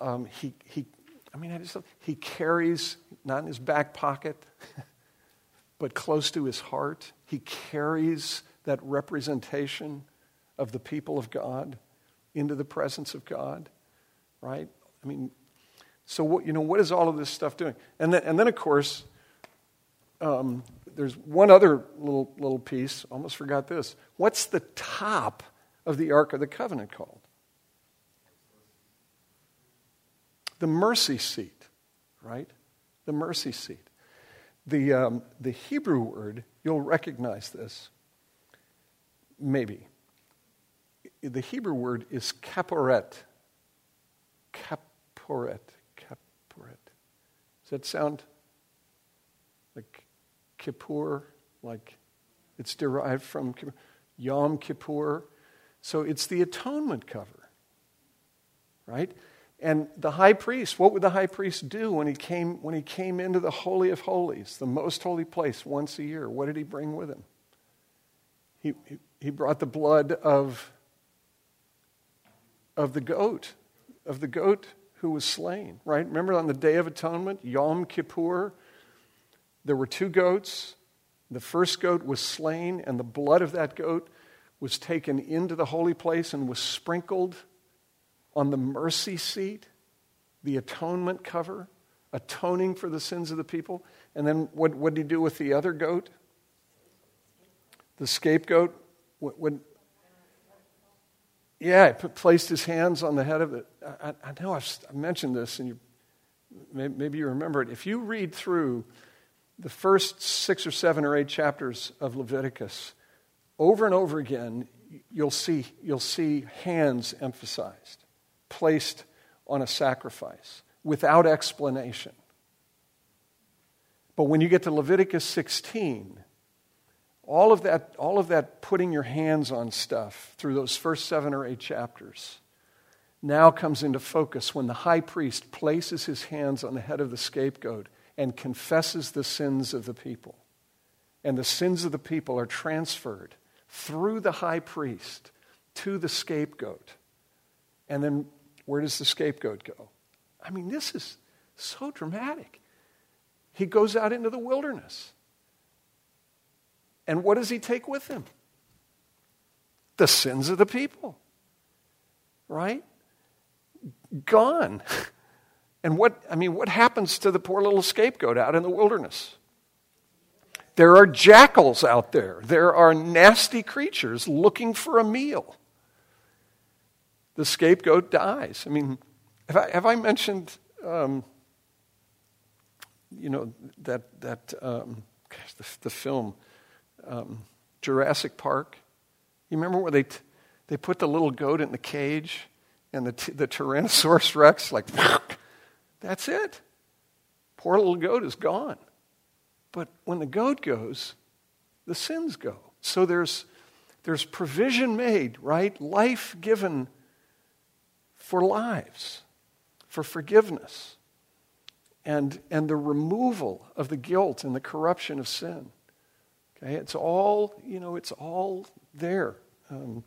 um, he, he, I mean, I just, he carries, not in his back pocket, (laughs) but close to his heart, He carries that representation of the people of God into the presence of God, right? I mean, so what, you know, what is all of this stuff doing? And then, and then of course, um, there's one other little, little piece. Almost forgot this. What's the top of the Ark of the Covenant called? The mercy seat, right? The mercy seat. The, um, the Hebrew word, you'll recognize this, maybe. The Hebrew word is kaporet. Kaporet. Kaporet. Does that sound like Kippur? Like it's derived from Yom Kippur? So it's the atonement cover, right? And the high priest, what would the high priest do when he came, when he came into the Holy of Holies, the most holy place, once a year? What did he bring with him? He, he, he brought the blood of, of the goat, of the goat who was slain, right? Remember on the Day of Atonement, Yom Kippur, there were two goats. The first goat was slain, and the blood of that goat was taken into the holy place and was sprinkled on the mercy seat, the atonement cover, atoning for the sins of the people. And then what, what did he do with the other goat? The scapegoat? What, what, yeah, he put, placed his hands on the head of it. I, I know I've, mentioned this, and you, maybe, you remember it. If you read through the first six or seven or eight chapters of Leviticus, over and over again, you'll see, you'll see hands emphasized placed on a sacrifice without explanation. But when you get to Leviticus 16, all of that, all of that putting your hands on stuff through those first seven or eight chapters now comes into focus when the high priest places his hands on the head of the scapegoat and confesses the sins of the people. And the sins of the people are transferred through the high priest to the scapegoat. And then where does the scapegoat go? I mean, this is so dramatic. He goes out into the wilderness. And what does he take with him? The sins of the people. Right? Gone. (laughs) And what, I mean, what happens to the poor little scapegoat out in the wilderness? There are jackals out there. There are nasty creatures looking for a meal the scapegoat dies. I mean, have I, have I mentioned, um, you know, that, that um, gosh, the, the film um, Jurassic Park? You remember where they, t- they put the little goat in the cage and the, t- the Tyrannosaurus (laughs) Rex, like, that's it. Poor little goat is gone. But when the goat goes, the sins go. So there's, there's provision made, right? Life given for lives, for forgiveness, and, and the removal of the guilt and the corruption of sin. Okay, it's all, you know, it's all there. Um,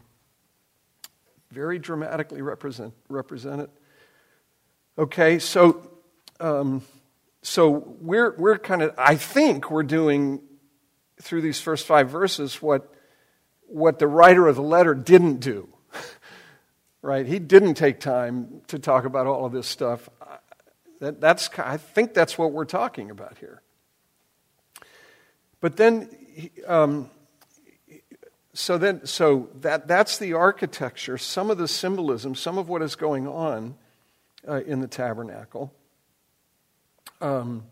very dramatically represent, represented. Okay, so um, so we're we're kind of I think we're doing through these first five verses what what the writer of the letter didn't do (laughs) right? He didn't take time to talk about all of this stuff. That, that's, I think that's what we're talking about here. But then, um, so then, so that, that's the architecture, some of the symbolism, some of what is going on uh, in the tabernacle. Um,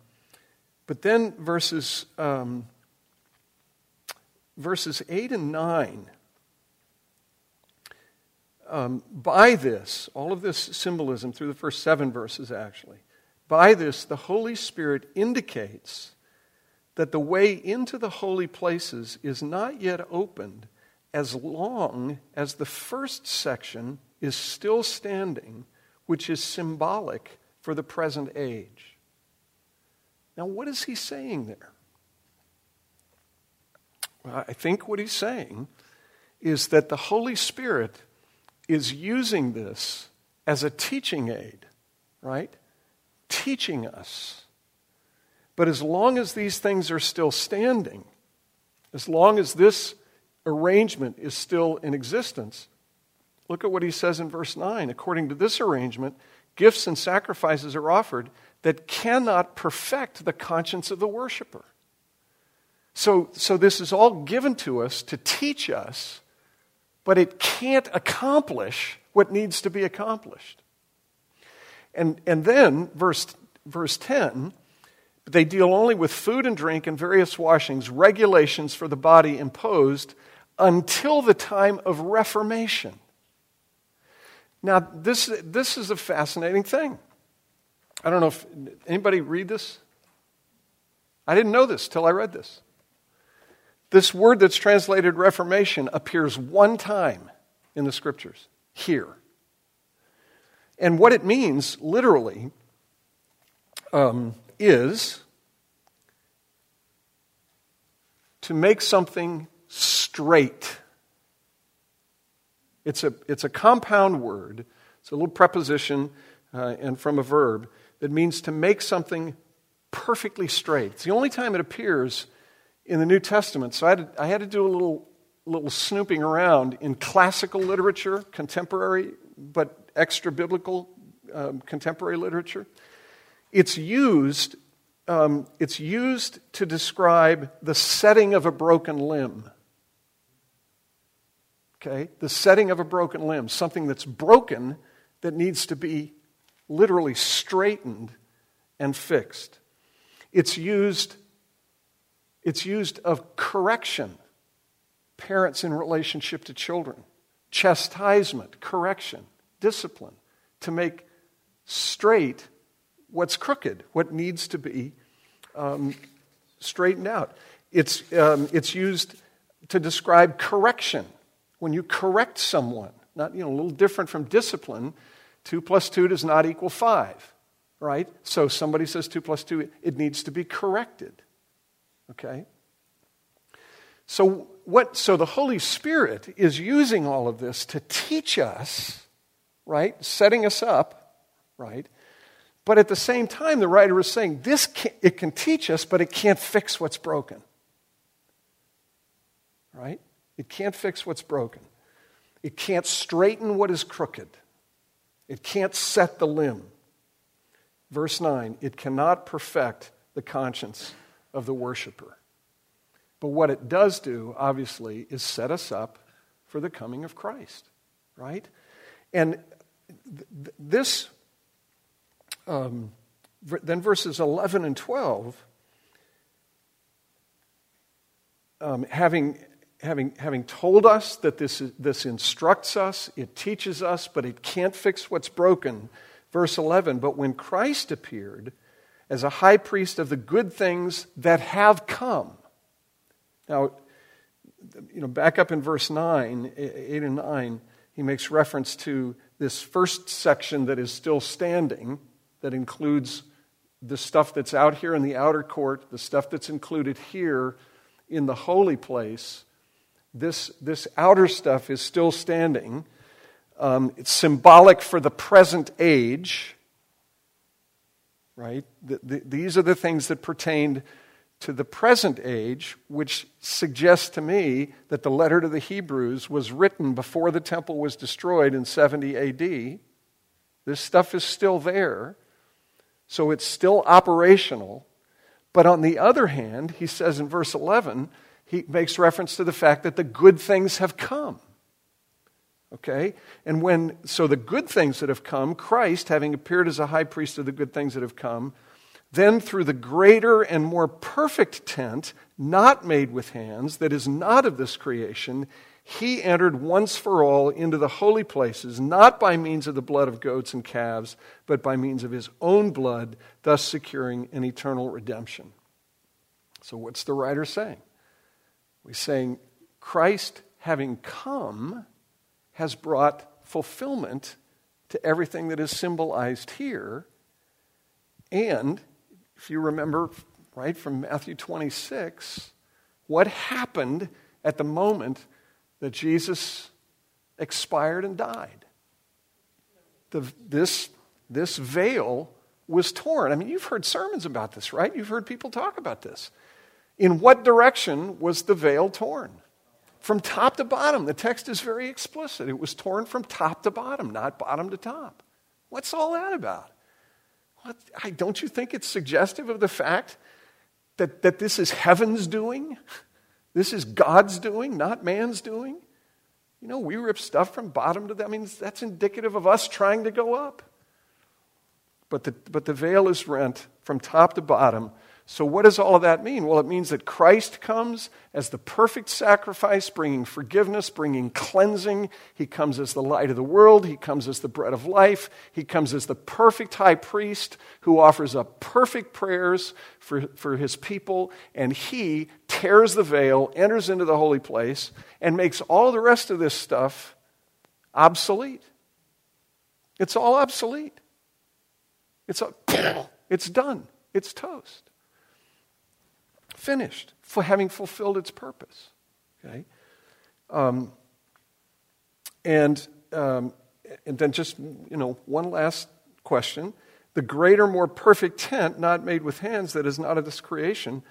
but then verses um, verses eight and nine um, by this, all of this symbolism through the first seven verses actually, by this, the Holy Spirit indicates that the way into the holy places is not yet opened as long as the first section is still standing, which is symbolic for the present age. Now, what is he saying there? Well, I think what he's saying is that the Holy Spirit is using this as a teaching aid, right? Teaching us. But as long as these things are still standing, As long as this arrangement is still in existence, look at what he says in verse 9. According to this arrangement, gifts and sacrifices are offered that cannot perfect the conscience of the worshiper. So, so this is all given to us to teach us, but it can't accomplish what needs to be accomplished. And, and then, verse, verse 10, they deal only with food and drink and various washings, regulations for the body imposed until the time of Reformation. Now, this, this is a fascinating thing. I don't know if anybody read this. I didn't know this till I read this. This word that's translated Reformation appears one time in the scriptures, here. And what it means, literally, um, is to make something straight. It's a, it's a compound word, it's a little preposition uh, and from a verb that means to make something perfectly straight. It's the only time it appears in the New Testament. So I had to, I had to do a little, little snooping around in classical literature, contemporary, but extra biblical um, contemporary literature. It's used, um, it's used to describe the setting of a broken limb. Okay? The setting of a broken limb, something that's broken that needs to be literally straightened and fixed. It's used, it's used of correction, parents in relationship to children, chastisement, correction, discipline, to make straight what's crooked, what needs to be um, straightened out. It's, um, it's used to describe correction. When you correct someone, not, you know, a little different from discipline, two plus two does not equal five, right? So somebody says two plus two, it needs to be corrected, okay? So, what, so the Holy Spirit is using all of this to teach us, right? Setting us up, right? But at the same time, the writer is saying this can, it can teach us, but it can't fix what's broken. Right? It can't fix what's broken. It can't straighten what is crooked. It can't set the limb. Verse 9 it cannot perfect the conscience of the worshiper. But what it does do, obviously, is set us up for the coming of Christ, right? And th- this um, then verses 11 and 12, um, having, having, having told us that this, this instructs us, it teaches us, but it can't fix what's broken. Verse 11, but when Christ appeared as a high priest of the good things that have come. Now, you know, back up in verse 9, 8 and 9, he makes reference to this first section that is still standing that includes the stuff that's out here in the outer court, the stuff that's included here in the holy place. This, this outer stuff is still standing. Um, it's symbolic for the present age, right? The, the, these are the things that pertained to the present age, which suggests to me that the letter to the Hebrews was written before the temple was destroyed in 70 AD. This stuff is still there. So it's still operational. But on the other hand, he says in verse 11, he makes reference to the fact that the good things have come. Okay? And when, so the good things that have come, Christ, having appeared as a high priest of the good things that have come, then through the greater and more perfect tent, not made with hands, that is not of this creation, he entered once for all into the holy places, not by means of the blood of goats and calves, but by means of his own blood, thus securing an eternal redemption. So, what's the writer saying? He's saying Christ, having come, has brought fulfillment to everything that is symbolized here. And if you remember, right, from Matthew 26, what happened at the moment that Jesus expired and died. The, this, this veil was torn. I mean, you've heard sermons about this, right? You've heard people talk about this. In what direction was the veil torn? From top to bottom. The text is very explicit. It was torn from top to bottom, not bottom to top. What's all that about? What, I, don't you think it's suggestive of the fact that, that this is heaven's doing? (laughs) This is God's doing, not man's doing? You know, we rip stuff from bottom to that. I mean, that's indicative of us trying to go up. But the, but the veil is rent from top to bottom so, what does all of that mean? Well, it means that Christ comes as the perfect sacrifice, bringing forgiveness, bringing cleansing. He comes as the light of the world. He comes as the bread of life. He comes as the perfect high priest who offers up perfect prayers for, for his people. And he tears the veil, enters into the holy place, and makes all the rest of this stuff obsolete. It's all obsolete. It's, a, (clears throat) it's done. It's toast finished, for having fulfilled its purpose. Okay? Um, and, um, and then just, you know, one last question. The greater, more perfect tent, not made with hands, that is not of this creation,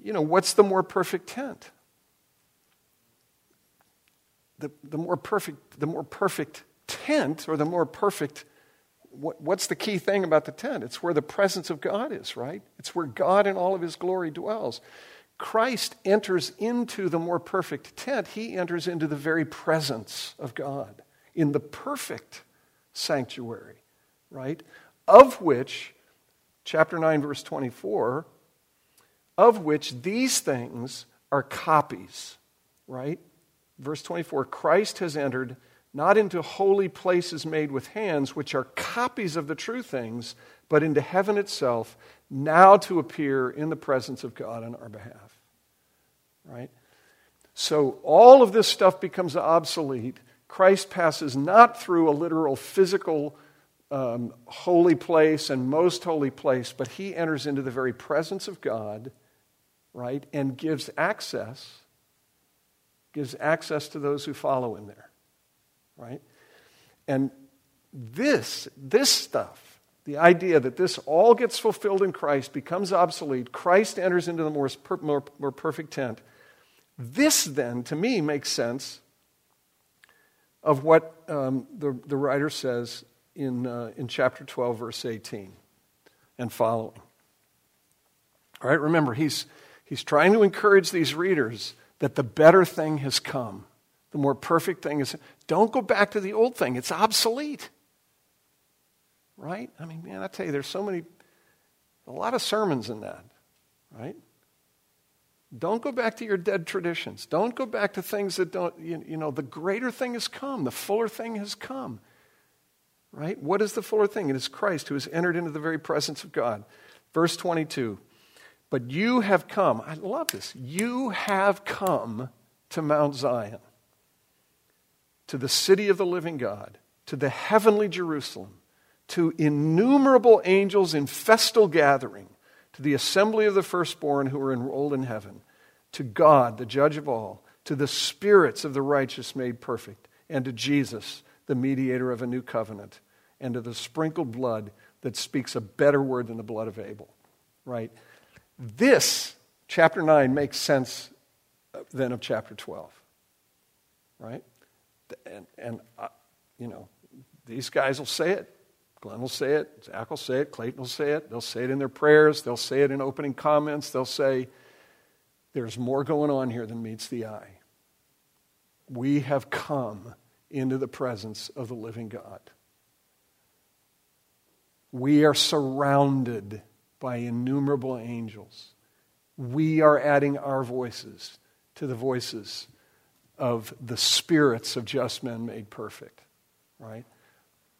you know, what's the more perfect tent? The, the more perfect, the more perfect tent or the more perfect what's the key thing about the tent? It's where the presence of God is, right? It's where God in all of his glory dwells. Christ enters into the more perfect tent, he enters into the very presence of God in the perfect sanctuary, right? Of which, chapter 9, verse 24, of which these things are copies, right? Verse 24 Christ has entered not into holy places made with hands, which are copies of the true things, but into heaven itself, now to appear in the presence of God on our behalf. Right? So all of this stuff becomes obsolete. Christ passes not through a literal physical um, holy place and most holy place, but he enters into the very presence of God, right, and gives access, gives access to those who follow him there right? And this, this stuff, the idea that this all gets fulfilled in Christ, becomes obsolete, Christ enters into the more, more, more perfect tent. This, then, to me, makes sense of what um, the, the writer says in, uh, in chapter 12, verse 18 and following. All right, remember, he's, he's trying to encourage these readers that the better thing has come. The more perfect thing is don't go back to the old thing, it's obsolete. Right? I mean, man, I tell you, there's so many, a lot of sermons in that, right? Don't go back to your dead traditions. Don't go back to things that don't, you, you know, the greater thing has come, the fuller thing has come. Right? What is the fuller thing? It is Christ who has entered into the very presence of God. Verse 22 But you have come, I love this, you have come to Mount Zion to the city of the living God, to the heavenly Jerusalem, to innumerable angels in festal gathering, to the assembly of the firstborn who are enrolled in heaven, to God, the judge of all, to the spirits of the righteous made perfect, and to Jesus, the mediator of a new covenant, and to the sprinkled blood that speaks a better word than the blood of Abel. Right? This, chapter 9, makes sense uh, then of chapter 12. Right? And, and uh, you know, these guys will say it. Glenn will say it. Zach will say it. Clayton will say it. They'll say it in their prayers. They'll say it in opening comments. They'll say, there's more going on here than meets the eye. We have come into the presence of the living God. We are surrounded by innumerable angels. We are adding our voices to the voices of the spirits of just men made perfect, right?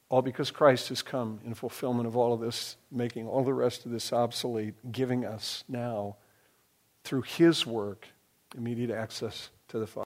All because Christ has come in fulfillment of all of this, making all the rest of this obsolete, giving us now, through his work, immediate access to the Father.